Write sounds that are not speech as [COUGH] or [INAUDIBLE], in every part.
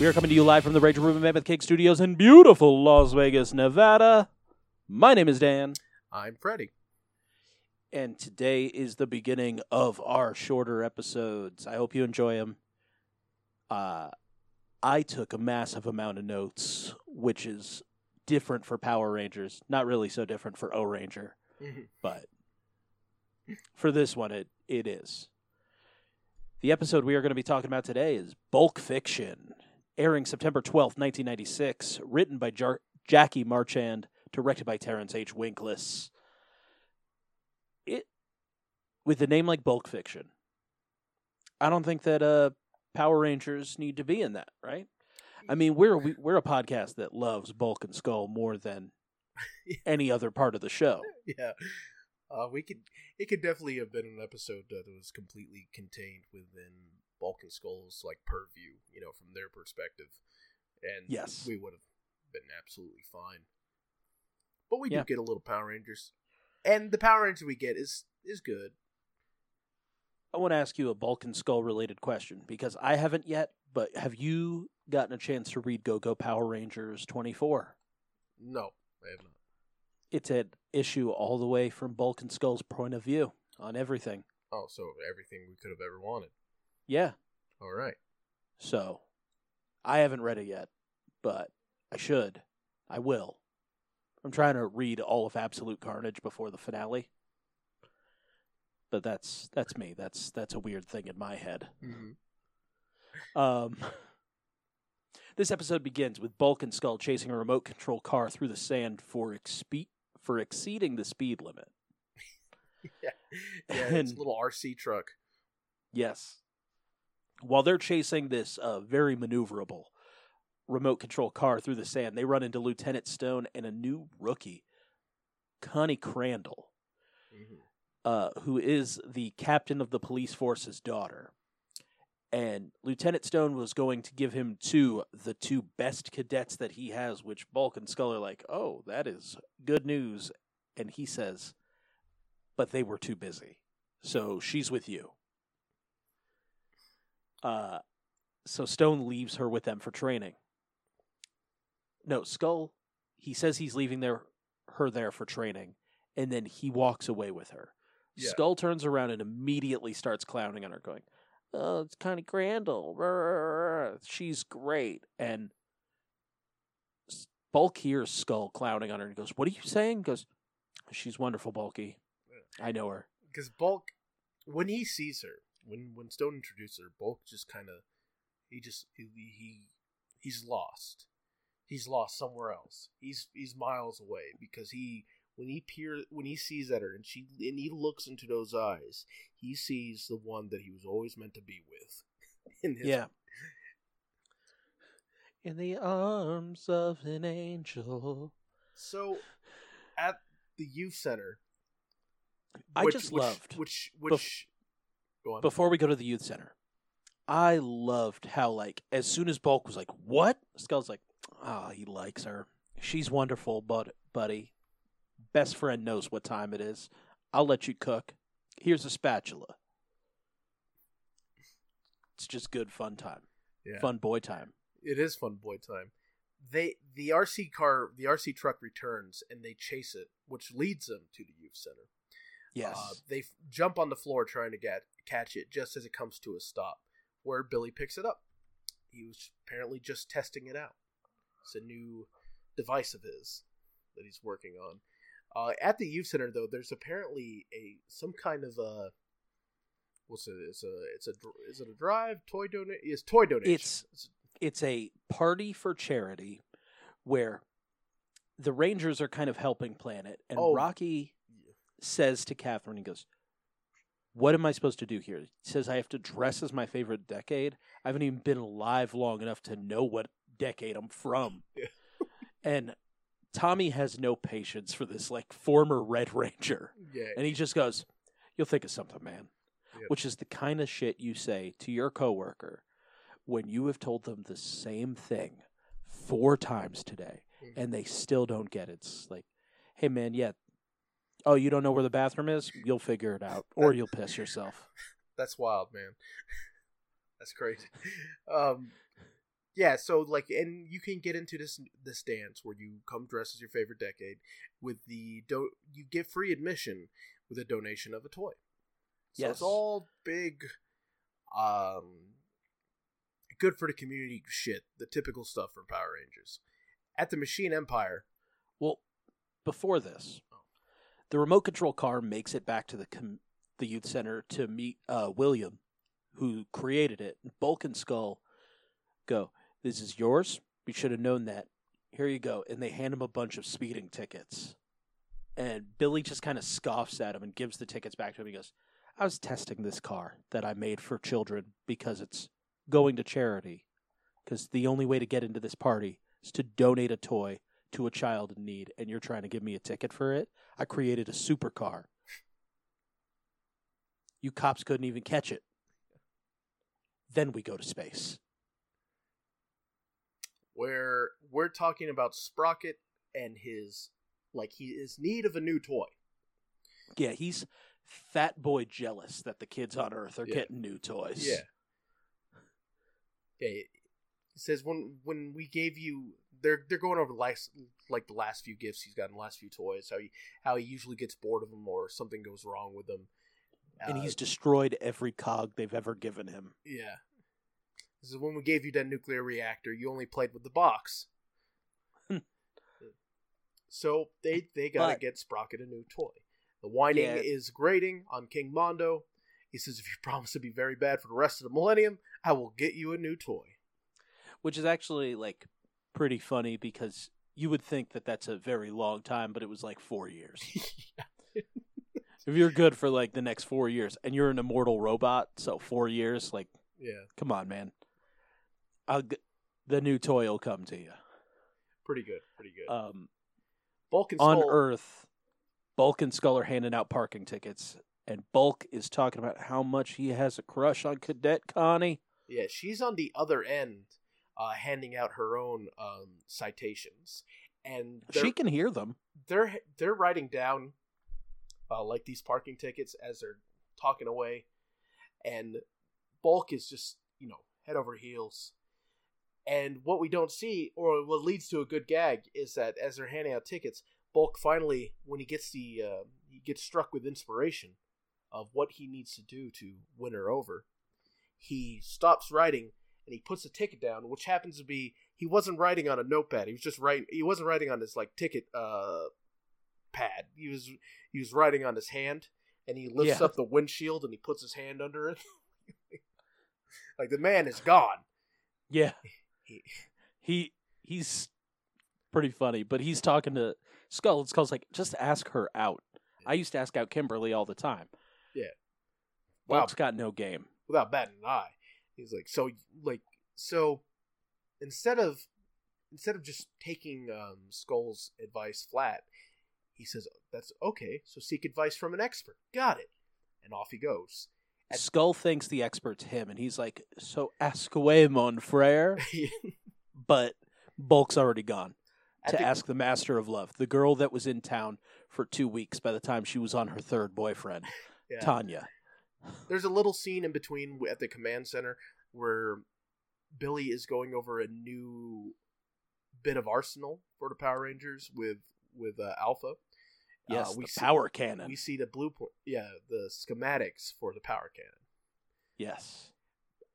We are coming to you live from the Ranger Room Mammoth Cake Studios in beautiful Las Vegas, Nevada. My name is Dan, I'm Freddie. and today is the beginning of our shorter episodes. I hope you enjoy them. Uh, I took a massive amount of notes, which is different for Power Rangers. Not really so different for Ohranger, but for this one, it, it is. The episode we are going to be talking about today is Bulk Fiction, airing September 12th, 1996, written by Jar- Jackie Marchand, directed by Terence H. Winkless. It with a name like Bulk Fiction, I don't think that uh, Power Rangers need to be in that, right? I mean, we're we, we're a podcast that loves Bulk and Skull more than [LAUGHS] any other part of the show. yeah. Uh, we could. It could definitely have been an episode that was completely contained within Bulk and Skull's like purview, you know, from their perspective, and Yes. we would have been absolutely fine. But we Yeah. do get a little Power Rangers, and the Power Ranger we get is is good. I want to ask you a Bulk and Skull related question because I haven't yet, but have you gotten a chance to read Go Go Power Rangers 24? No, I have not. It's an issue all the way from Bulk and Skull's point of view on everything. Oh, so everything we could have ever wanted. Yeah. All right. So I haven't read it yet, but I should. I will. I'm trying to read all of Absolute Carnage before the finale. But that's that's me. That's that's a weird thing in my head. Mm-hmm. Um, [LAUGHS] this episode begins with Bulk and Skull chasing a remote control car through the sand for expe- for exceeding the speed limit. [LAUGHS] Yeah, yeah. It's a little RC truck. Yes. While they're chasing this uh, very maneuverable remote control car through the sand, they run into Lieutenant Stone and a new rookie, Connie Crandall, Mm-hmm. uh, who is the captain of the police force's daughter. And Lieutenant Stone was going to give him to the two best cadets that he has, which Bulk and Skull are like, oh, that is good news. And he says, but they were too busy. So she's with you. Uh, so Stone leaves her with them for training. No, Skull, he says he's leaving there, her there for training, and then he walks away with her. Yeah. Skull turns around and immediately starts clowning on her, going, "Oh, it's Connie Crandall. She's great." And Bulk hears Skull clowning on her and goes, "What are you saying?" Goes, "She's wonderful, Bulky. I know her." because Bulk, when he sees her, when when Stone introduces her, Bulk just kind of, he just he, he he's lost. He's lost somewhere else. He's he's miles away because he when he peer when he sees at her and she and he looks into those eyes, he sees the one that he was always meant to be with. [LAUGHS] In his, Yeah. In the arms of an angel. So, at the youth center, I which- just which, loved which which. Go on. before we go to the youth center. I loved how like as soon as Bulk was like, "What?" Skull's like, "Ah, he likes her. She's wonderful, but buddy, best friend knows what time it is. I'll let you cook. Here's a spatula." It's just good fun time. yeah. Fun boy time. It is fun boy time. They the RC car the RC truck returns and they chase it, which leads them to the youth center. Yes. Uh, they f- jump on the floor trying to get catch it just as it comes to a stop, where Billy picks it up. He was apparently just testing it out. It's a new device of his that he's working on. Uh, at the youth center, though, there's apparently a some kind of a what's it? It's a it's a is it a drive toy donate? It's toy donation. It's- it's a party for charity where the Rangers are kind of helping plan it, and Oh. Rocky says to Katherine, he goes, What am I supposed to do here? He says, I have to dress as my favorite decade. I haven't even been alive long enough to know what decade I'm from. [LAUGHS] Yeah. and Tommy has no patience for this like former Red Ranger. Yeah. And he just goes, You'll think of something, man. Which is the kind of shit you say to your coworker when you have told them the same thing four times today Mhm. and they still don't get it. It's like, hey man, yeah. Oh, you don't know where the bathroom is? You'll figure it out. Or you'll piss yourself. [LAUGHS] That's wild, man. [LAUGHS] That's crazy. Um, yeah. So like, and you can get into this this dance where you come dressed as your favorite decade with the do you get free admission with a donation of a toy. So Yes. it's all big, um, good for the community shit. The typical stuff from Power Rangers. At the Machine Empire, Well, before this, the remote control car makes it back to the com- the youth center to meet uh, William, who created it. Bulk and Skull go, "This is yours. We should have known that. Here you go." And they hand him a bunch of speeding tickets. And Billy just kind of scoffs at him and gives the tickets back to him. He goes, "I was testing this car that I made for children because it's going to charity. Because the only way to get into this party is to donate a toy to a child in need and you're trying to give me a ticket for it. I created a supercar. You cops couldn't even catch it. Then we go to space. where we're talking about Sprocket and his like he is need of a new toy. Yeah, he's fat boy jealous that the kids on Earth are Yeah. getting new toys. Yeah. Yeah. It says when when we gave you they're they're going over the last like the last few gifts he's gotten, the last few toys, how he how he usually gets bored of them or something goes wrong with them. And Uh, he's destroyed every cog they've ever given him. yeah. This is when we gave you that nuclear reactor, you only played with the box. so they they gotta But- get Sprocket a new toy. The whining Yeah. is grating on King Mondo. He says, if you [LAUGHS] promise to be very bad for the rest of the millennium, I will get you a new toy. Which is actually like pretty funny because you would think that that's a very long time, but it was like four years. [LAUGHS] if you're good for like the next four years and you're an immortal robot, so four years, like yeah, Come on, man. I'll g- the new toy will come to you. pretty good, pretty good. Um, Bulk and on Skull, Earth, Bulk and Skull are handing out parking tickets, and Bulk is talking about how much he has a crush on Cadet Connie. yeah, she's on the other end, uh, handing out her own um, citations, and She can hear them. they're they're writing down uh, like these parking tickets as they're talking away, and Bulk is just you know head over heels. And what we don't see, or what leads to a good gag, is that as they're handing out tickets, Bulk finally, when he gets the uh, he gets struck with inspiration of what he needs to do to win her over, he stops writing and he puts the ticket down, which happens to be he wasn't writing on a notepad. He was just writing. He wasn't writing on his like ticket uh, pad. He was he was writing on his hand, and he lifts Yeah. up the windshield and he puts his hand under it. [LAUGHS] like the man is gone. Yeah, He- he he's pretty funny, but he's talking to Skull, and Skull's like, just ask her out. I used to ask out Kimberly all the time. Yeah. Wow. Bulk's got no game. without batting an eye. He's like, so like so instead of instead of just taking um, Skull's advice flat, he says, "That's okay. So seek advice from an expert. Got it." And off he goes. At- Skull thinks the expert's him, and he's like, "So ask away, mon frere." [LAUGHS] But Bulk's already gone to the- ask the master of love, the girl that was in town for two weeks by the time she was on her third boyfriend, Yeah. Tanya. There's a little scene in between at the command center where Billy is going over a new bit of arsenal for the Power Rangers with with uh, Alpha. Yes, Uh, we the see- power cannon. We see the blueprint, yeah, the schematics for the power cannon yes,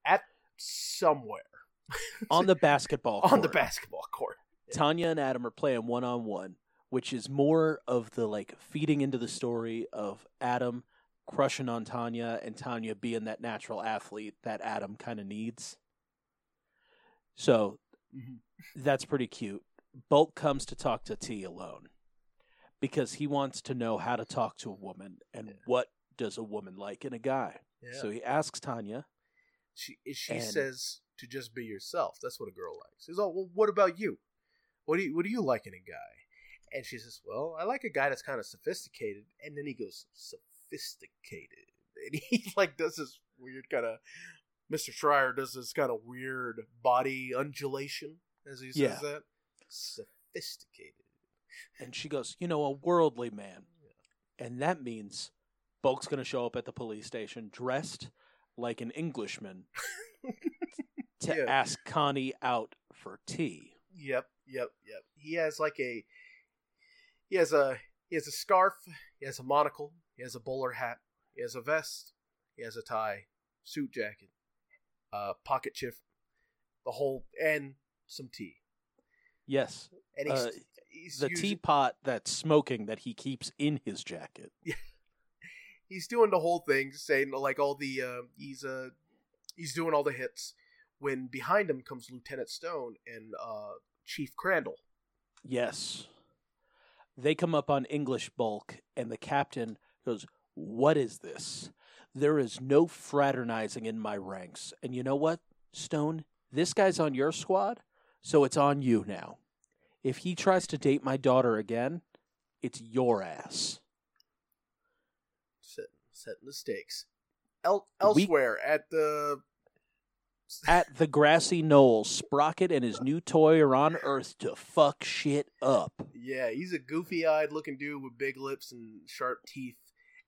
at somewhere [LAUGHS] on the basketball on the basketball court. Tanya and Adam are playing one on one, which is more of the like feeding into the story of Adam crushing on Tanya and Tanya being that natural athlete that Adam kind of needs. So Mhm. that's pretty cute. Bolt comes to talk to T alone because he wants to know how to talk to a woman and Yeah. what does a woman like in a guy. Yeah. So he asks Tanya, she she says to just be yourself. That's what a girl likes. He's all, well, what about you? What do you what do you like in a guy? And she says, "Well, I like a guy that's kind of sophisticated." And then he goes, "Sophisticated," [LAUGHS] and he like does this weird kind of. Mr. Schrier does this kind of weird body undulation as he says Yeah. that. Sophisticated. And she goes, You know, a worldly man. And that means Bulk's going to show up at the police station dressed like an Englishman [LAUGHS] to Yeah. ask Connie out for tea. Yep, yep, yep. He has like a he has a he has a scarf, he has a monocle, he has a bowler hat, he has a vest, he has a tie, suit jacket, uh pocket chip, the whole and some tea. Yes, And he's, Uh, he's the using- teapot that's smoking that he keeps in his jacket. [LAUGHS] he's doing the whole thing, saying like all the uh, he's uh he's doing all the hits. When behind him comes Lieutenant Stone and uh, Chief Crandall. Yes. They come up on English bulk, and the captain goes, What is this? There is no fraternizing in my ranks. And you know what, Stone? This guy's on your squad, so it's on you now. If he tries to date my daughter again, it's your ass. setting, setting the stakes. El- We- elsewhere at the At the grassy knoll, Sprocket and his new toy are on Earth to fuck shit up. yeah, he's a goofy-eyed looking dude with big lips and sharp teeth,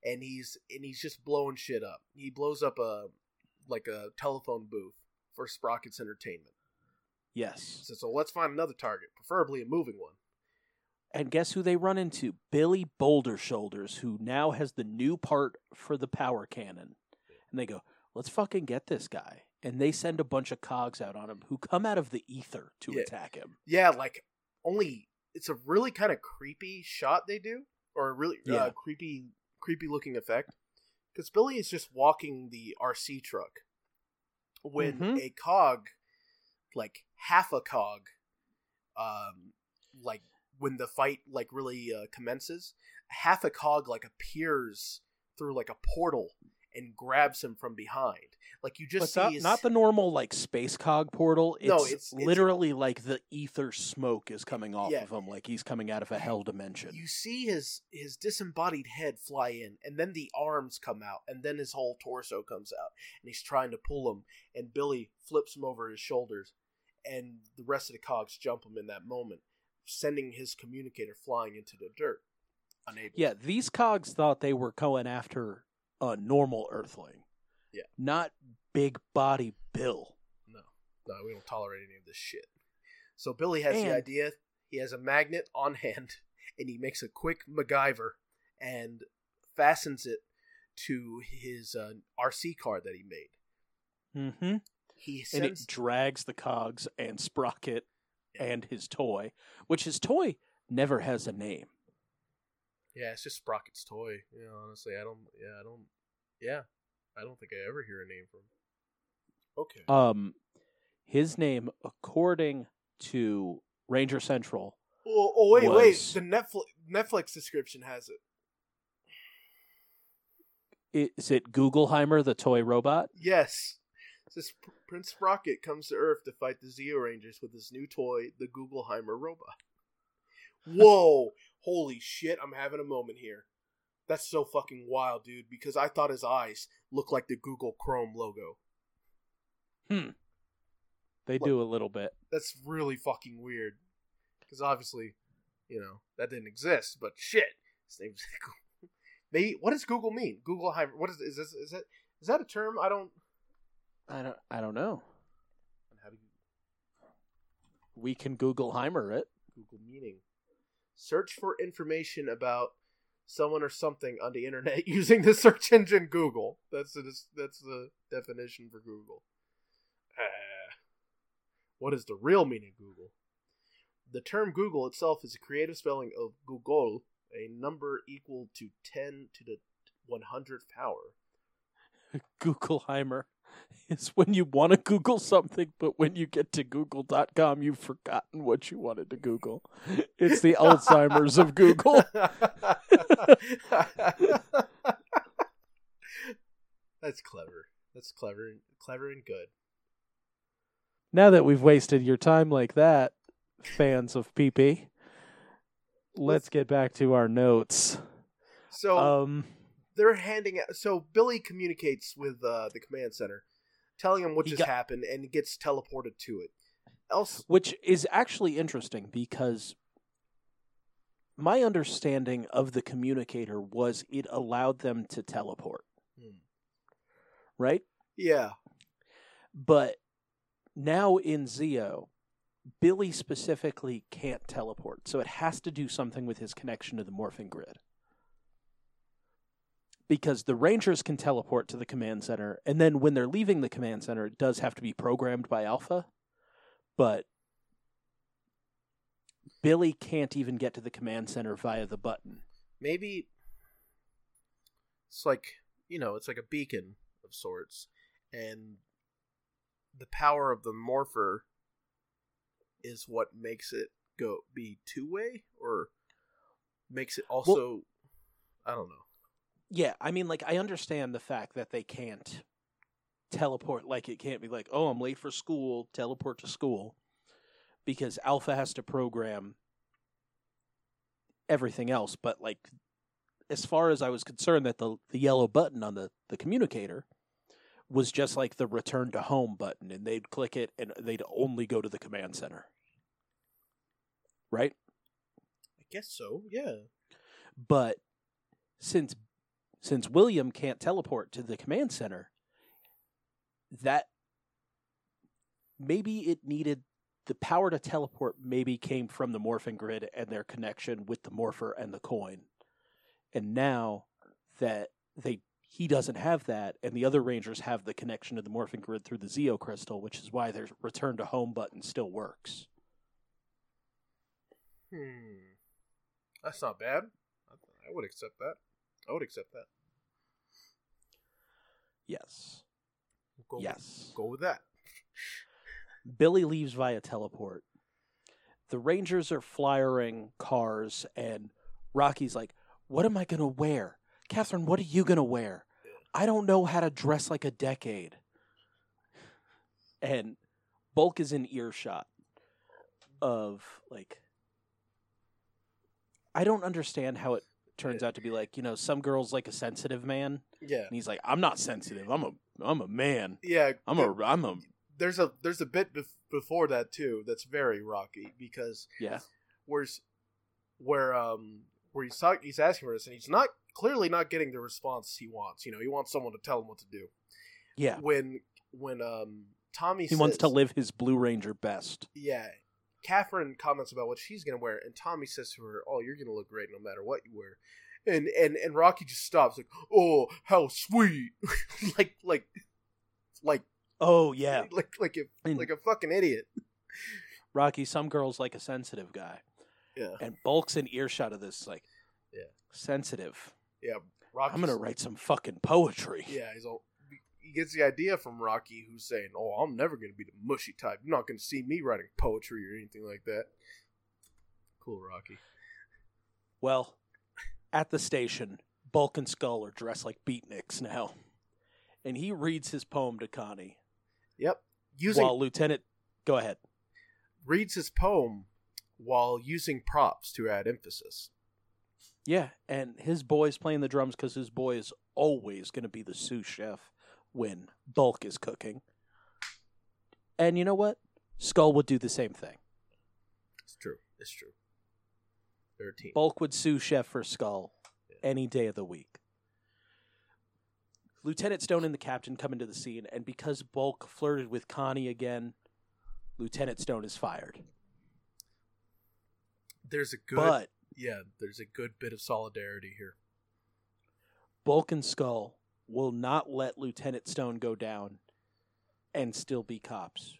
and he's and he's just blowing shit up. He blows up a like a telephone booth for Sprocket's entertainment. Yes. So, so let's find another target, preferably a moving one. And guess who they run into? Billy Boulder Shoulders, who now has the new part for the power cannon. And they go, let's fucking get this guy. And they send a bunch of cogs out on him who come out of the ether to Yeah. attack him. Yeah, like only it's a really kind of creepy shot they do, or a really Yeah. uh, creepy, creepy looking effect. Because Billy is just walking the RC truck when Mhm. a cog, like half a cog, um, like when the fight like really uh, commences, half a cog like appears through like a portal and grabs him from behind. Like you just but not, see his- not the normal like space cog portal. It's, No, it's- it's- literally like the ether smoke is coming off Yeah. of him, like he's coming out of a hell dimension. you see his his disembodied head fly in and then the arms come out and then his whole torso comes out and he's trying to pull him and billy flips him over his shoulders and the rest of the cogs jump him in that moment sending his communicator flying into the dirt unable Yeah, these cogs thought they were going after a normal Earthling. Yeah. Not big body Bill. no no we don't tolerate any of this shit so billy has the idea he has a magnet on hand and he makes a quick macgyver and fastens it to his uh, rc car that he made Mm-hmm. he And it drags the cogs and Sprocket and his toy, which his toy never has a name. Yeah, it's just Sprocket's toy. Yeah, honestly, I don't. Yeah, I don't. Yeah, I don't think I ever hear a name from. Okay. Um, his name, according to Ranger Central, oh, oh, wait, wait. The Netflix Netflix description has it. is it Googleheimer, the toy robot? Yes. It says Prince Sprocket comes to Earth to fight the Zeo Rangers with his new toy, the Googleheimer robot. [LAUGHS] Whoa! Holy shit! I'm having a moment here. That's so fucking wild, dude. Because I thought his eyes looked like the Google Chrome logo. Hmm. They do a little bit. that's really fucking weird. Because obviously, you know, that didn't exist. But shit, his name's Maybe [LAUGHS] what does Google mean? Google Heimer. What is is this? Is that is that a term? I don't. I don't. I don't know. How do you We can Googleheimer it. Google meaning? Search for information about someone or something on the internet [LAUGHS] using the search engine Google. That's the that's the definition for Google. Uh, what is the real meaning of Google? The term Google itself is a creative spelling of googol, a number equal to 10 to the 100th power. [LAUGHS] Googleheimer [LAUGHS] is when you want to Google something, but when you get to Google.com, you've forgotten what you wanted to Google. It's the Alzheimer's of Google. [LAUGHS] That's clever. That's clever, clever and good. Now that we've wasted your time like that, fans of PP, let's get back to our notes. So Um, they're handing out. So Billy communicates with uh, the command center, telling him what He just got- happened, and gets teleported to it. Else, which is actually interesting because my understanding of the communicator was it allowed them to teleport, Hmm. right? yeah, But now in Zeo, Billy specifically can't teleport, so it has to do something with his connection to the morphing grid. Because the Rangers can teleport to the command center, and then when they're leaving the command center, it does have to be programmed by Alpha, but Billy can't even get to the command center via the button. maybe it's like you know, it's like a beacon of sorts, and the power of the morpher is what makes it go be two way, or makes it also. I don't know. Yeah, I mean, like, I understand the fact that they can't teleport. Like, it can't be like, oh, I'm late for school, teleport to school. Because Alpha has to program everything else. But, like, as far as I was concerned, that the, the yellow button on the, the communicator was just like the return to home button, and they'd click it and they'd only go to the command center. Right? I guess so. Yeah. but since since William can't teleport to the command center, that maybe it needed the power to teleport maybe came from the morphing grid and their connection with the morpher and the coin. And now that they he doesn't have that and the other rangers have the connection to the morphing grid through the Zeo crystal, which is why their return to home button still works. Hmm. That's not bad. I, I would accept that. I would accept that. Yes. Go yes. Go with that. Billy leaves via teleport. The Rangers are flyering cars, and Rocky's like, What am I going to wear? Katherine, what are you going to wear? I don't know how to dress like a decade. And Bulk is in earshot of, like, I don't understand how it turns out to be like, you know, some girls like a sensitive man, Yeah. and he's like, I'm not sensitive. I'm a, I'm a man. Yeah. I'm a, I'm a, there's a there's a bit bef- before that too that's very rocky because yeah. where's where um where he's talk, he's asking for this and he's not clearly not getting the response he wants. You know, he wants someone to tell him what to do. Yeah. When when um Tommy He wants to live his Blue Ranger best. Yeah. Katherine comments about what she's gonna wear, and Tommy says to her, "Oh, you're gonna look great no matter what you wear." And and and Rocky just stops, like, "Oh, how sweet!" [LAUGHS] like like like Oh yeah, [LAUGHS] like like a like a fucking idiot. Rocky. Some girls like a sensitive guy, Yeah, and Bulk's in earshot of this. Like, Yeah. sensitive. yeah. Rocky. I'm gonna write some fucking poetry. Yeah, he's all. He gets the idea from Rocky, who's saying, "Oh, I'm never gonna be the mushy type. You're not gonna see me writing poetry or anything like that." Cool, Rocky. Well, at the station, Bulk and Skull are dressed like beatniks now, and he reads his poem to Connie Yep. Using while Lieutenant. Go ahead. reads his poem while using props to add emphasis. Yeah, and his boy's playing the drums because his boy is always going to be the sous chef when Bulk is cooking. And you know what? Skull would do the same thing. It's true. It's true. They're a team. Bulk would sue chef for Skull any day of the week. Lieutenant Stone and the captain come into the scene, and because Bulk flirted with Connie again, Lieutenant Stone is fired. There's a good. But yeah, there's a good bit of solidarity here. Bulk and Skull will not let Lieutenant Stone go down and still be cops.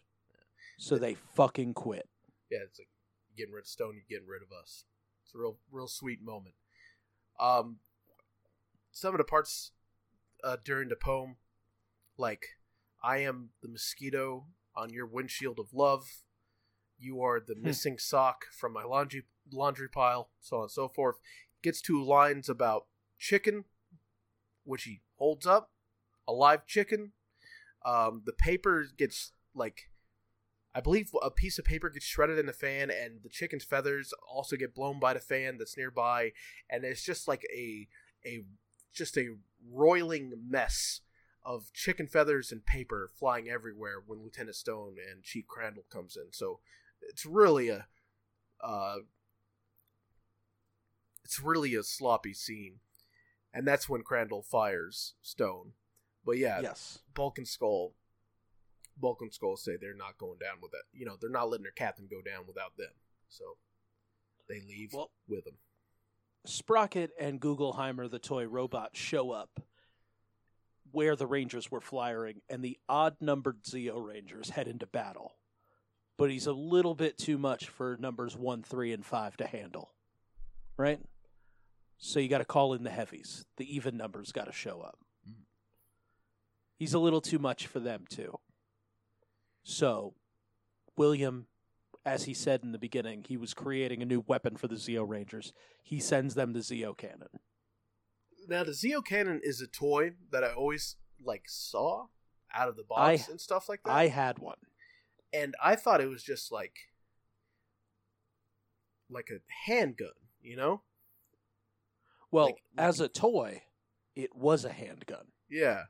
So they fucking quit. Yeah, it's like getting rid of Stone, you're getting rid of us. It's a real, real sweet moment. Um, some of the parts uh, during the poem, like "I am the mosquito on your windshield of love," "You are the missing sock from my laundry laundry pile," so on and so forth. Gets two lines about chicken, which he holds up, a live chicken. Um, the paper gets like I believe a piece of paper gets shredded in the fan, and the chicken's feathers also get blown by the fan that's nearby, and it's just like a a just a roiling mess of chicken feathers and paper flying everywhere when Lieutenant Stone and Chief Crandall comes in. So it's really a uh, it's really a sloppy scene, and that's when Crandall fires Stone. But yeah, Yes. Bulk and Skull, Bulk and Skull say they're not going down with that. You know, they're not letting their captain go down without them. So they leave Well- with him. Sprocket and Googleheimer, the toy robot, show up where the Rangers were flying, and the odd numbered Zeo Rangers head into battle. But he's a little bit too much for numbers 1, 3, and 5 to handle. Right? So you got to call in the heavies. The even numbers got to show up. Mhm. He's a little too much for them, too. So, William, as he said in the beginning, he was creating a new weapon for the Zeo Rangers. He sends them the Zeo cannon. Now the Zeo Cannon is a toy that I always like saw out of the I- box and stuff like that. I had one. and I thought it was just like like a handgun, you know? Well, Like- as a toy, it was a handgun. Yeah.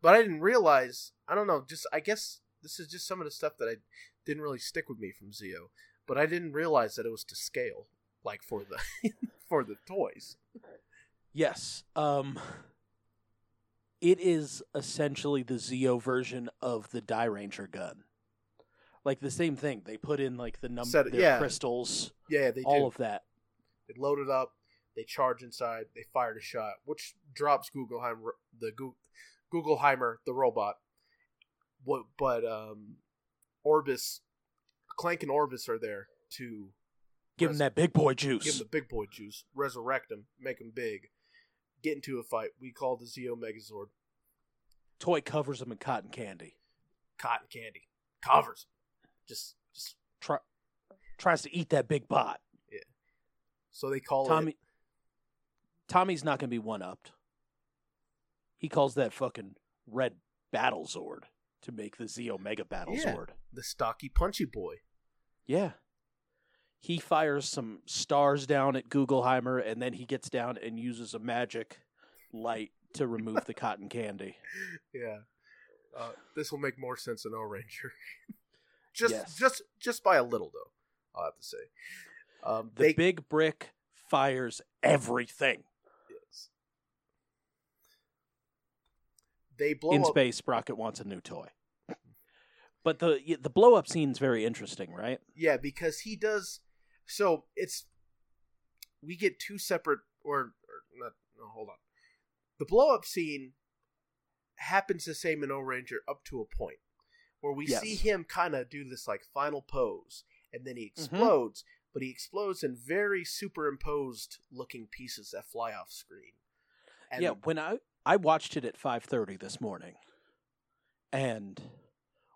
But I didn't realize, I don't know, just I guess this is just some of the stuff that I didn't really stick with me from Zeo, but I didn't realize that it was to scale like for the [LAUGHS] for the toys. Yes. Um it is essentially the Zeo version of the Die Ranger gun. Like the same thing. They put in like the number yeah. crystals, Yeah, they all do. of that. They loaded up, they charge inside, they fired a shot, which drops Googleheimer the Goo- Googleheimer the robot. What but um Orbus Klank and Orbus are there to Give Res- him that big boy juice. give him the big boy juice, resurrect him, make him big, get into a fight. We call the Zeo Megazord Toy covers him in cotton candy. cotton candy. Covers him. Just just Try, tries to eat that big bot. so they call Tommy it Tommy's not going to be one upped. He calls that fucking red battle zord to make the Zeo Mega Battle Yeah. Zord. the stocky punchy boy. Yeah. He fires some stars down at Googleheimer and then he gets down and uses a magic light to remove the cotton [LAUGHS] candy. Yeah. Uh, this will make more sense in Ohranger. [LAUGHS] just Yes. just just by a little though, I'll have to say. Um The they big brick fires everything. They blow In up space, Sprocket wants a new toy. But the the blow up scene's very interesting, right? Yeah, because he does. So it's we get two separate, or, or not. No, hold on. The blow up scene happens the same in Ohranger up to a point where we Yes. see him kind of do this like final pose, and then he Mm-hmm. explodes. But he explodes in very superimposed looking pieces that fly off screen. And yeah, when I I watched it at 5:30 this morning. And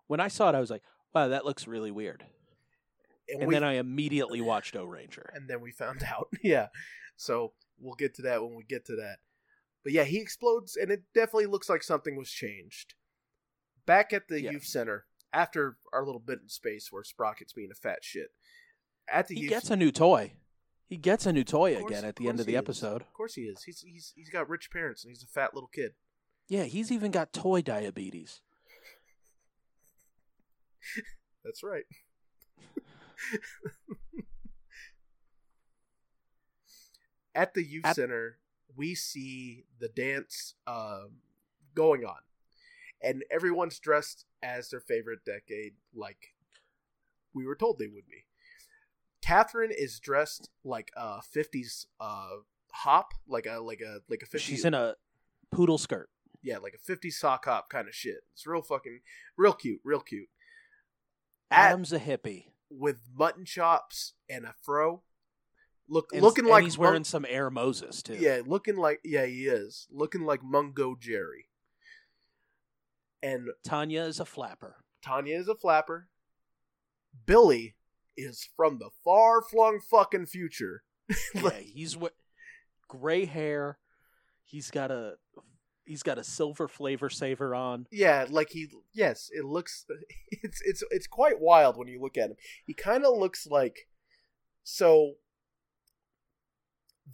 when I saw it I was like, "Wow, that looks really weird." and, And we, then I immediately watched Ohranger. and then we found [LAUGHS] out. yeah. So we'll get to that when we get to that. But yeah, he explodes, and it definitely looks like something was changed. Back at the Yeah. youth center, after our little bit in space where Sprocket's being a fat shit, at the He youth gets a new toy. He gets a new toy course- again at the end of the he is. episode. Of course he is. He's he's he's got rich parents and he's a fat little kid. Yeah, he's even got toy diabetes. [LAUGHS] That's right. [LAUGHS] At the youth At- center, we see the dance um, going on, and everyone's dressed as their favorite decade, like we were told they would be. Katherine is dressed like a '50s uh, hop, like a like a like a 50s. She's in a poodle skirt. yeah, like a '50s sock hop kind of shit. It's real fucking, real cute, real cute. At- Adam's a hippie. with mutton chops and a fro. Look, And, looking and like he's Mon- wearing some Air Moses too. yeah, looking like yeah, he is looking like Mungo Jerry. And Tanya is a flapper. Tanya is a flapper. Billy is from the far flung fucking future. [LAUGHS] yeah, he's what gray hair. He's got a He's got a silver flavor saver on. Yeah, like he yes, it looks [LAUGHS] it's it's it's quite wild when you look at him. He kind of looks like so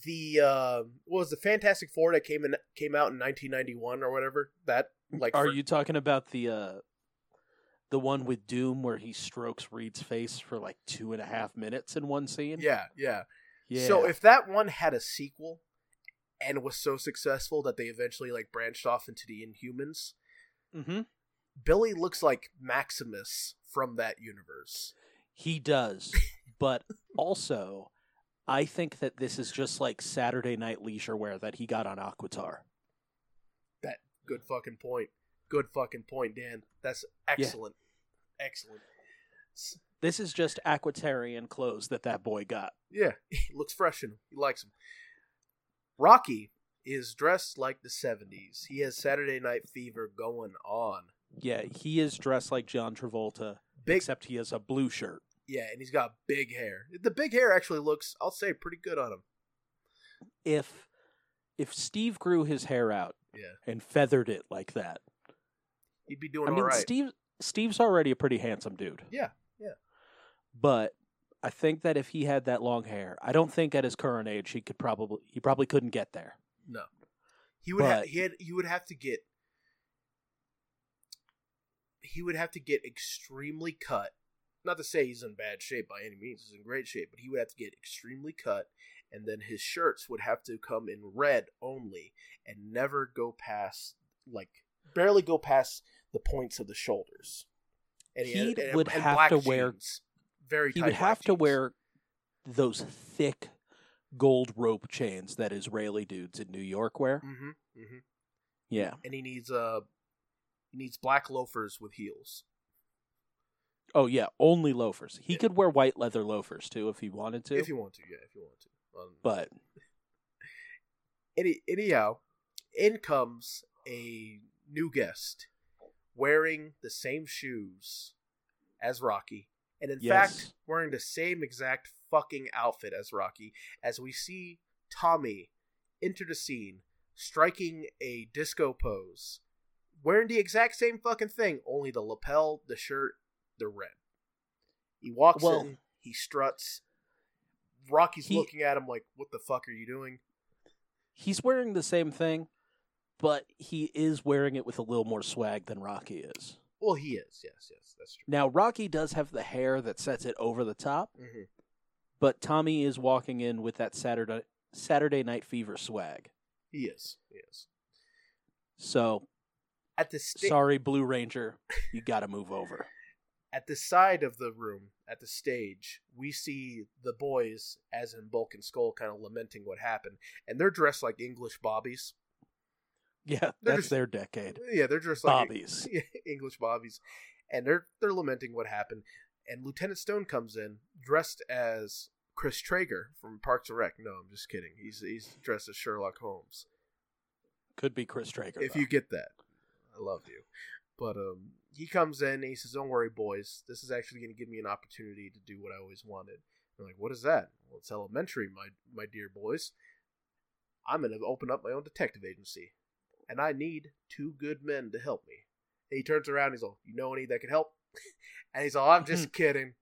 the uh what was the Fantastic Four that came in came out in 1991 or whatever that like Are for- you talking about the uh the one with Doom where he strokes Reed's face for like two and a half minutes in one scene? yeah yeah Yeah. so if that one had a sequel and was so successful that they eventually like branched off into the Inhumans hmm Billy looks like Maximus from that universe he does, [LAUGHS] but also I think that this is just like Saturday Night Leisure wear that he got on Aquitar. that good fucking point good fucking point Dan that's excellent excellent This is just Aquatarian clothes that that boy got. Yeah, [LAUGHS] he looks fresh in him. He likes him. Rocky is dressed like the 70s. He has Saturday Night Fever going on. Yeah, he is dressed like John Travolta, Big, except he has a blue shirt. yeah, and he's got big hair. The big hair actually looks, I'll say, pretty good on him. If if Steve grew his hair out Yeah, and feathered it like that, he'd be doing I mean, right. Steve Steve's already a pretty handsome dude. Yeah, yeah. But I think that if he had that long hair, I don't think at his current age he could probably he probably couldn't get there. No, he would. have But- he had. He would have to get. He would have to get extremely cut. Not to say he's in bad shape by any means; he's in great shape. But he would have to get extremely cut, and then his shirts would have to come in red only, and never go past like barely go past the points of the shoulders. And He had- would and have black to wear- jeans. very. He would have to wear those thick gold rope chains that Israeli dudes in New York wear. Mhm, mhm. Yeah. and he needs uh he needs black loafers with heels. Oh yeah, only loafers. He Yeah. could wear white leather loafers too if he wanted to. If you want to, yeah, if you want to. Um, but [LAUGHS] any, anyhow, in comes a new guest wearing the same shoes as Rocky, and in Yes. fact, wearing the same exact fucking outfit as Rocky, as we see Tommy enter the scene, striking a disco pose, wearing the exact same fucking thing, only the lapel, the shirt, the red. He walks Well- in, he struts. Rocky's He- looking at him like, "What the fuck are you doing?" he's wearing the same thing, but he is wearing it with a little more swag than Rocky is. Well, he is. Yes, yes, that's true. Now Rocky does have the hair that sets it over the top, hmm but Tommy is walking in with that Saturday Saturday Night Fever swag. He is. He is. So At the sta- sorry, Blue Ranger, you got to move over. [LAUGHS] at the side of the room, at the stage, we see the boys, as in Bulk and Skull, kind of lamenting what happened, and they're dressed like English bobbies. Yeah, They're that's just- their decade. Yeah, they're just like Bobbies. [LAUGHS] English bobbies, and they're they're lamenting what happened. And Lieutenant Stone comes in dressed as Chris Traeger from Parks and Rec. No, I'm just kidding. He's he's dressed as Sherlock Holmes. Could be Chris Traeger. if though. you get that. I love you. But um, he comes in and he says, Don't worry, boys. This is actually going to give me an opportunity to do what I always wanted. I'm like, What is that? Well, it's elementary, my, my dear boys. I'm going to open up my own detective agency. And I need two good men to help me. And he turns around and he's all, You know any that can help? [LAUGHS] and he's all, I'm just [LAUGHS] kidding.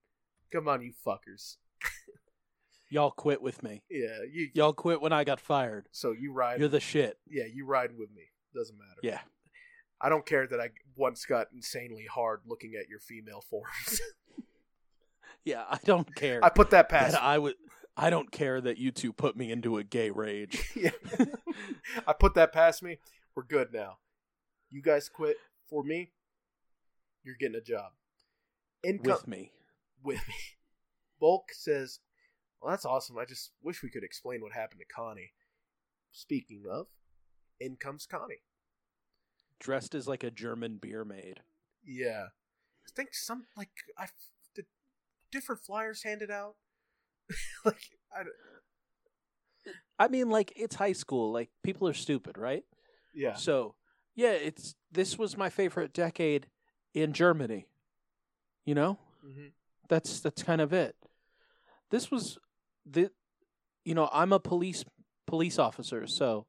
Come on, you fuckers. [LAUGHS] Y'all quit with me. Yeah, you. Y'all quit when I got fired. So you ride. You're the shit. yeah, you riding with me. Doesn't matter. Yeah. I don't care that I once got insanely hard looking at your female forms. Yeah, I don't care. I put that past. that I would. I don't care that you two put me into a gay rage. yeah. I put that past me. We're good now. You guys quit for me. You're getting a job. Income with me. with me. Bulk says, "Well, that's awesome. I just wish we could explain what happened to Connie." Speaking of, in comes Connie. Dressed as like a German beer maid. Yeah, I think some like I the different flyers handed out. [LAUGHS] like I I mean, like it's high school. Like people are stupid, right? Yeah. So yeah, it's this was my favorite decade in Germany. You know, hmm that's that's kind of it. This was the, you know, I'm a police police officer, so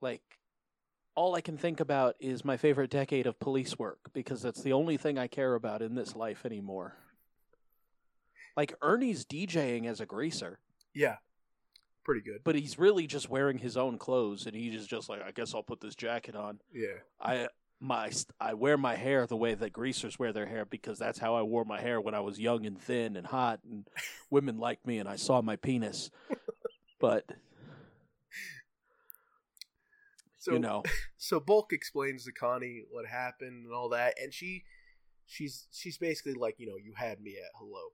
like all I can think about is my favorite decade of police work because that's the only thing I care about in this life anymore. Like Ernie's DJing as a greaser, Yeah, pretty good. but he's really just wearing his own clothes and he's just like, I guess I'll put this jacket on. Yeah, I my I wear my hair the way that greasers wear their hair because that's how I wore my hair when I was young and thin and hot and [LAUGHS] women liked me and I saw my penis. But so you know, [LAUGHS] so Bulk explains to Connie what happened and all that, and she she's she's basically like, you know, you had me at hello.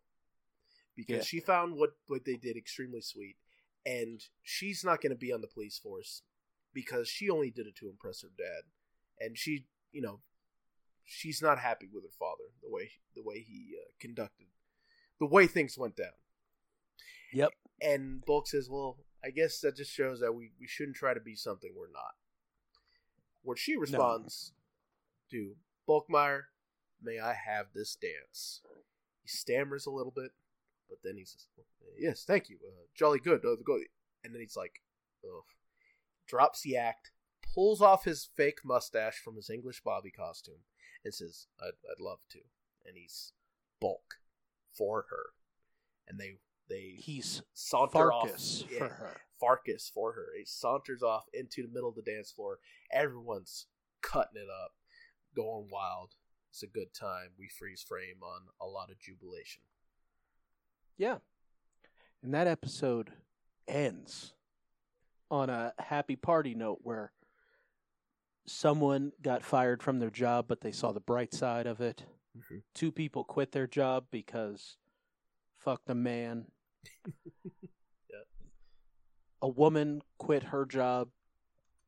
Because Yeah. she found what what they did extremely sweet, and she's not going to be on the police force because she only did it to impress her dad, and she, you know, she's not happy with her father the way the way he uh, conducted, the way things went down. Yep. And Bulk says, "Well, I guess that just shows that we we shouldn't try to be something we're not." Where she responds to Bulkmeier, "May I have this dance?" He stammers a little bit, but then he says, "Yes, thank you, uh, jolly good." Uh, go. And then he's like, "Ugh." Drops the act, pulls off his fake mustache from his English Bobby costume, and says, "I'd, I'd love to." And he's bulk for her, and they they he's saunter Farkas off. Yeah, for her. Farkas for her. He saunters off into the middle of the dance floor. Everyone's cutting it up, going wild. It's a good time. We freeze frame on a lot of jubilation. Yeah. And that episode ends on a happy party note where someone got fired from their job, but they saw the bright side of it. Mhm. Two people quit their job because fuck the man. [LAUGHS] Yeah. A woman quit her job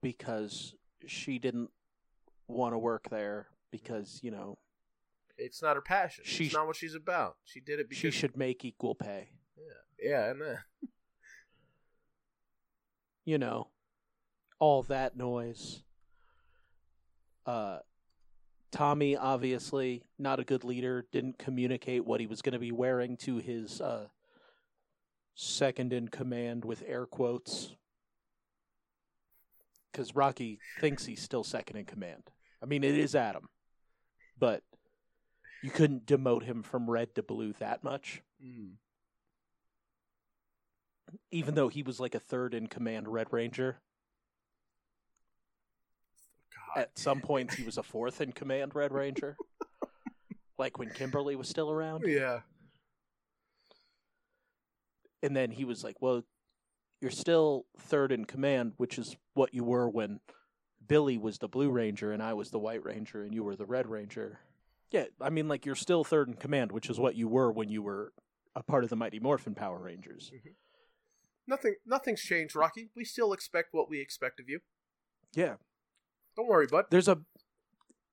because she didn't want to work there because, you know, It's not her passion. She it's not what she's about. She did it because she should make equal pay. Yeah, yeah, and then [LAUGHS] you know, all that noise. Uh, Tommy, obviously, not a good leader, didn't communicate what he was going to be wearing to his uh, second in command with air quotes. Because Rocky thinks he's still second in command. I mean, it is Adam, but you couldn't demote him from red to blue that much, mm, even though he was like a third in command Red Ranger. God, At some points, he was a [LAUGHS] fourth in command Red Ranger, like when Kimberly was still around. yeah, And then he was like, "Well, you're still third in command, which is what you were when Billy was the Blue Ranger and I was the White Ranger and you were the Red Ranger." Yeah, I mean, like you're still third in command, which is what you were when you were a part of the Mighty Morphin Power Rangers. nothing, nothing's changed, Rocky. We still expect what we expect of you. Yeah, Don't worry, bud. there's a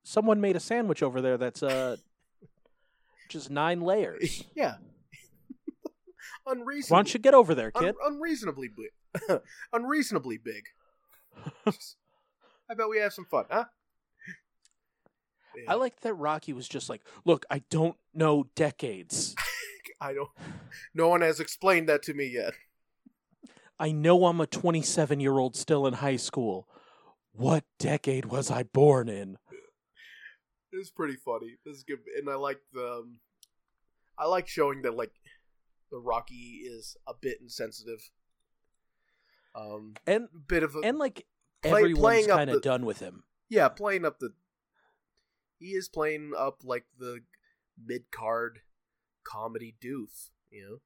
someone made a sandwich over there that's uh [LAUGHS] just nine layers. [LAUGHS] yeah, [LAUGHS] unreasonably. Why don't you get over there, un- kid? unreasonably big. unreasonably big. I bet we have some fun, huh? Yeah. I like that Rocky was just like, "Look, I don't know decades. [LAUGHS] I don't. No one has explained that to me yet. I know I'm a 27 year old still in high school. What decade was I born in?" It's pretty funny. This is good, and I like the. Um, I like showing that like the Rocky is a bit insensitive. Um, And bit of a and like Play- everyone's kind of done with him. yeah, playing up the. He is playing up like the mid card comedy doof, you know.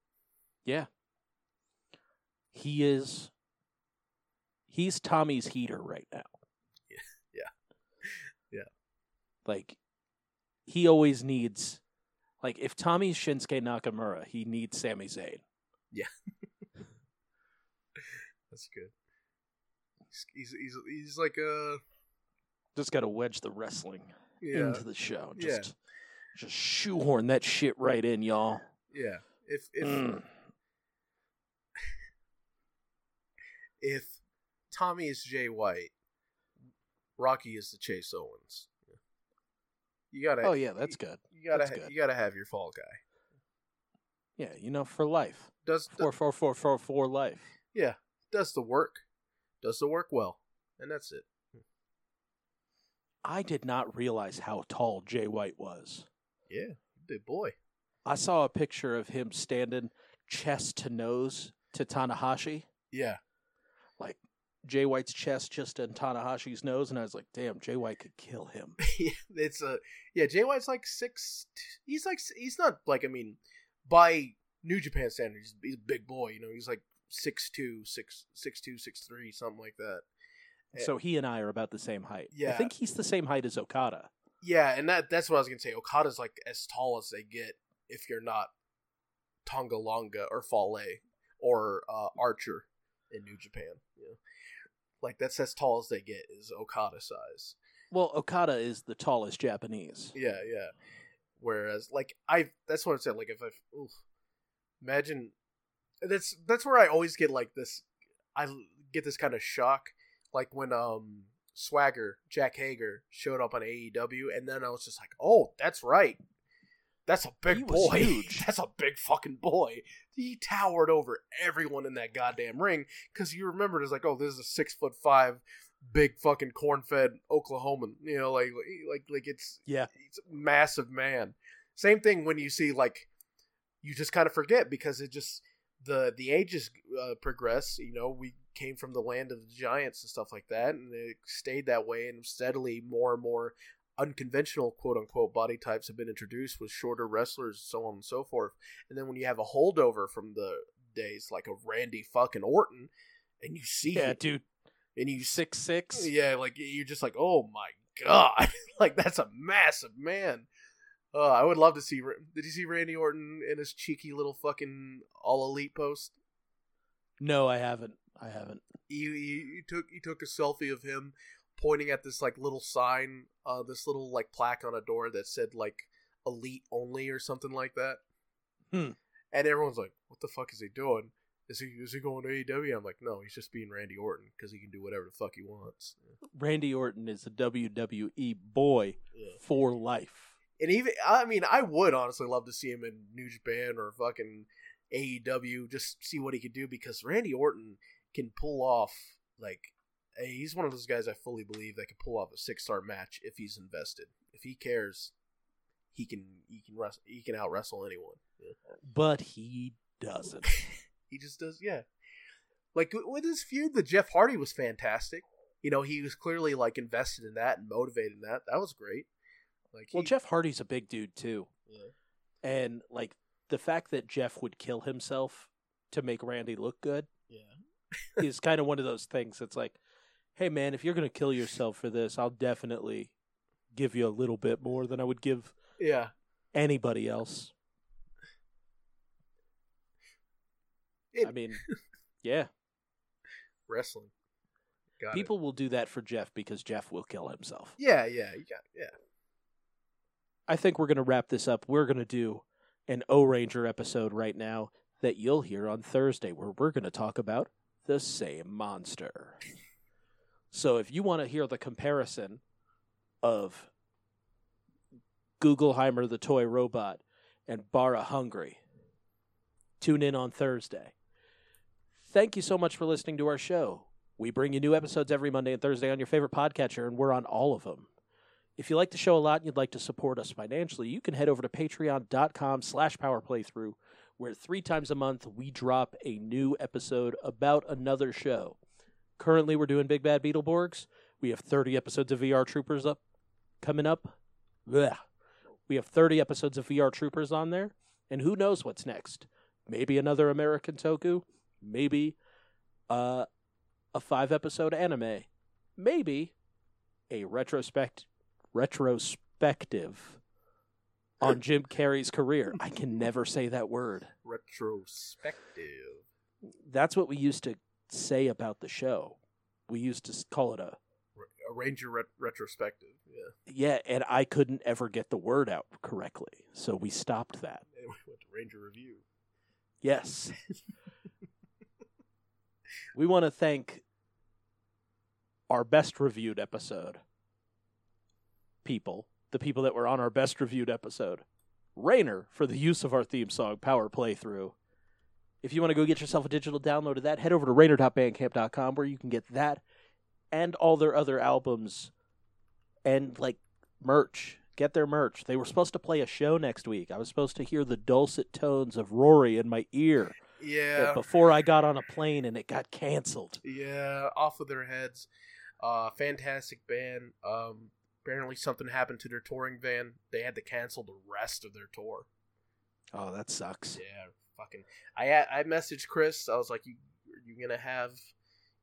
Yeah. He is he's Tommy's heater right now. Yeah. [LAUGHS] Yeah. yeah. Like he always needs like if Tommy's Shinsuke Nakamura, he needs Sami Zayn. Yeah. [LAUGHS] That's good. He's he's he's, he's like a Just got to wedge the wrestling yeah into the show. Yeah. Just just shoehorn that shit right in, y'all. yeah. If if Mm. [LAUGHS] if Tommy is Jay White, Rocky is the Chase Owens. You gotta. Oh yeah, that's good. You gotta. ha- good. You gotta have your fall guy. Yeah, you know, for life. Does For for for for for life. yeah. Does the work. Does the work well, and that's it. I did not realize how tall Jay White was. Yeah, big boy. I saw a picture of him standing chest to nose to Tanahashi, Yeah, like Jay White's chest just in Tanahashi's nose, and I was like, "Damn, Jay White could kill him." [LAUGHS] it's a yeah. Jay White's like six. He's like he's not like I mean, by New Japan standards, he's, he's a big boy. You know, he's like six two, six six two, six three, something like that. So he and I are about the same height. Yeah. I think he's the same height as Okada. Yeah, and that that's what I was gonna say. Okada's like as tall as they get if you're not Tanga Loa or Fale or uh, Archer in New Japan. You know? Like that's as tall as they get is Okada size. Well, Okada is the tallest Japanese. Yeah, yeah. Whereas, like I, that's what I'm saying. Like if I, oof, imagine that's that's where I always get like this. I get this kind of shock, like when um Swagger Jack Hager showed up on AEW, and then I was just like, oh, that's right. That's a big boy. huge. [LAUGHS] That's a big fucking boy. He towered over everyone in that goddamn ring because you remembered as like, oh, this is a six foot five, big fucking corn fed Oklahoman. You know, like like like it's Yeah. he's a massive man. Same thing when you see like you just kind of forget because it just the the ages uh, progress. You know, we came from the land of the giants and stuff like that, and it stayed that way. And steadily, more and more unconventional quote unquote body types have been introduced with shorter wrestlers, so on and so forth. And then when you have a holdover from the days like a Randy fucking Orton, and you see Yeah, it, dude, and you six six. yeah, like you're just like, oh my god, [LAUGHS] like that's a massive man. Uh, I would love to see. Did you see Randy Orton in his cheeky little fucking all elite post? No, I haven't. I haven't. He, he took he took a selfie of him pointing at this like little sign, uh, this little like plaque on a door that said like elite only or something like that. Hmm. And everyone's like, "What the fuck is he doing? Is he is he going to AEW?" I'm like, "No, he's just being Randy Orton because he can do whatever the fuck he wants." Randy Orton is a WWE boy Yeah. for life. And even I mean, I would honestly love to see him in New Japan or fucking AEW, just see what he could do because Randy Orton can pull off like he's one of those guys I fully believe that can pull off a six star match if he's invested. If he cares, he can he can wrestle he can out wrestle anyone. Yeah. But he doesn't. [LAUGHS] He just does, yeah. Like with his feud, the Jeff Hardy was fantastic. You know, he was clearly like invested in that and motivated in that. That was great. Like, well, he- Jeff Hardy's a big dude too. yeah. And like the fact that Jeff would kill himself to make Randy look good. [LAUGHS] is kind of one of those things. It's like, hey man, if you're gonna kill yourself for this, I'll definitely give you a little bit more than I would give Yeah. anybody else. It- I mean, yeah, wrestling. Got it. people will do that for Jeff because Jeff will kill himself. Yeah, yeah, you got yeah. I think we're going to wrap this up. We're going to do an Ohranger episode right now that you'll hear on Thursday, where we're going to talk about the same monster. So if you want to hear the comparison of Googleheimer the toy robot and Bara Hungry, tune in on Thursday. Thank you so much for listening to our show. We bring you new episodes every Monday and Thursday on your favorite podcatcher, and we're on all of them. If you like the show a lot and you'd like to support us financially, you can head over to patreon.com slash powerplaythrough, where three times a month we drop a new episode about another show. Currently, we're doing Big Bad Beetleborgs. We have 30 episodes of VR Troopers up coming up. Blech. We have 30 episodes of VR Troopers on there, and who knows what's next? Maybe another American Toku, maybe uh, a five episode anime, maybe a retrospect retrospective on Jim Carrey's career. I can never say that word. Retrospective. That's what we used to say about the show. We used to call it a A Ranger ret- retrospective. Yeah. yeah, and I couldn't ever get the word out correctly, so we stopped that. And [LAUGHS] we went to Ranger review. Yes. [LAUGHS] we want to thank our best reviewed episode people, the people that were on our best reviewed episode. Rainer for the use of our theme song, Power Playthrough. If you want to go get yourself a digital download of that, head over to rainer.bandcamp.com where you can get that and all their other albums and like merch. Get their merch. They were supposed to play a show next week. I was supposed to hear the dulcet tones of Rory in my ear Yeah, before I got on a plane, and it got canceled. yeah, off of their heads. Uh, fantastic band. Um, apparently something happened to their touring van. They had to cancel the rest of their tour. Oh, that sucks. Yeah, fucking. I I messaged Chris. I was like, "You are you gonna have,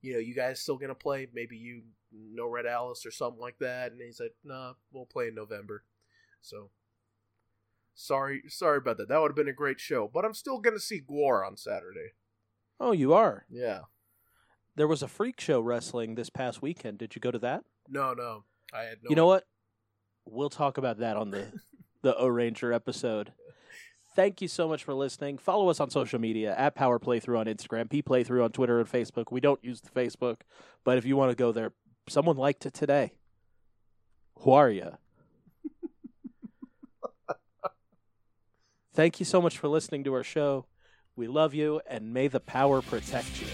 you know, you guys still gonna play? Maybe you, no Red Alice or something like that." And he said, "Nah, we'll play in November." So sorry, sorry about that. That would have been a great show, but I'm still gonna see Gwar on Saturday. Oh, you are. Yeah. There was a freak show wrestling this past weekend. Did you go to that? No, no, I had no. you know what? We'll talk about that on the the Ohranger episode. Thank you so much for listening. Follow us on social media at Power Playthrough on Instagram, P Playthrough on Twitter and Facebook. We don't use the Facebook, but if you want to go there, someone liked it today. Who are you? Thank you so much for listening to our show. We love you, and may the power protect you.